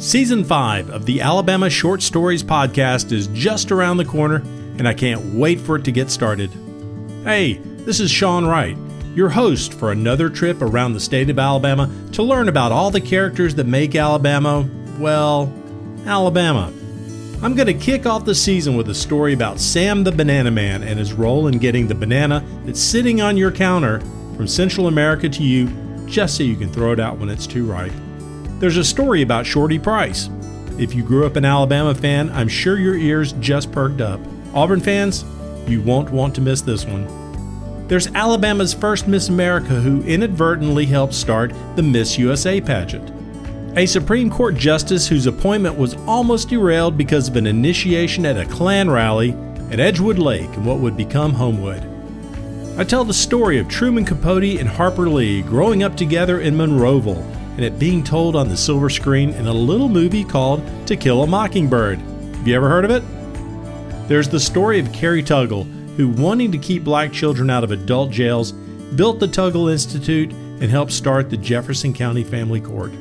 Season 5 of the Alabama Short Stories podcast is just around the corner, and I can't wait for it to get started. Hey, this is Shawn Wright, your host for another trip around the state of Alabama to learn about all the characters that make Alabama, well, Alabama. I'm going to kick off the season with a story about Sam the Banana Man and his role in getting the banana that's sitting on your counter from Central America to you just so you can throw it out when it's too ripe. There's a story about Shorty Price. If you grew up an Alabama fan, I'm sure your ears just perked up. Auburn fans, you won't want to miss this one. There's Alabama's first Miss America who inadvertently helped start the Miss USA pageant. A Supreme Court justice whose appointment was almost derailed because of an initiation at a Klan rally at Edgewood Lake in what would become Homewood. I tell the story of Truman Capote and Harper Lee growing up together in Monroeville and it being told on the silver screen in a little movie called To Kill a Mockingbird. Have you ever heard of it? There's the story of Carrie Tuggle, who, wanting to keep black children out of adult jails, built the Tuggle Institute and helped start the Jefferson County Family Court.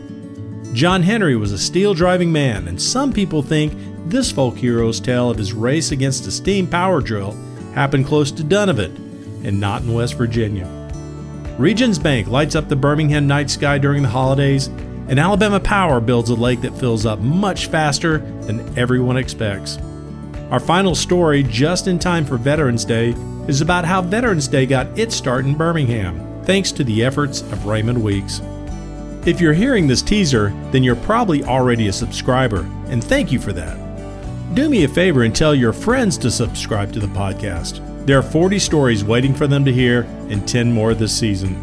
John Henry was a steel driving man, and some people think this folk hero's tale of his race against a steam power drill happened close to Dunnavant and not in West Virginia. Regions Bank lights up the Birmingham night sky during the holidays, and Alabama Power builds a lake that fills up much faster than everyone expects. Our final story, just in time for Veterans Day, is about how Veterans Day got its start in Birmingham, thanks to the efforts of Raymond Weeks. If you're hearing this teaser, then you're probably already a subscriber, and thank you for that. Do me a favor and tell your friends to subscribe to the podcast. There are 40 stories waiting for them to hear and 10 more this season.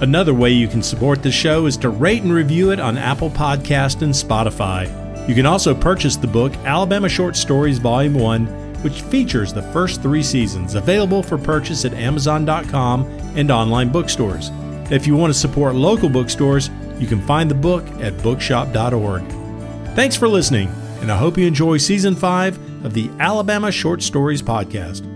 Another way you can support the show is to rate and review it on Apple Podcast and Spotify. You can also purchase the book Alabama Short Stories Volume 1, which features the first three seasons, available for purchase at Amazon.com and online bookstores. If you want to support local bookstores, you can find the book at bookshop.org. Thanks for listening, and I hope you enjoy Season 5 of the Alabama Short Stories Podcast.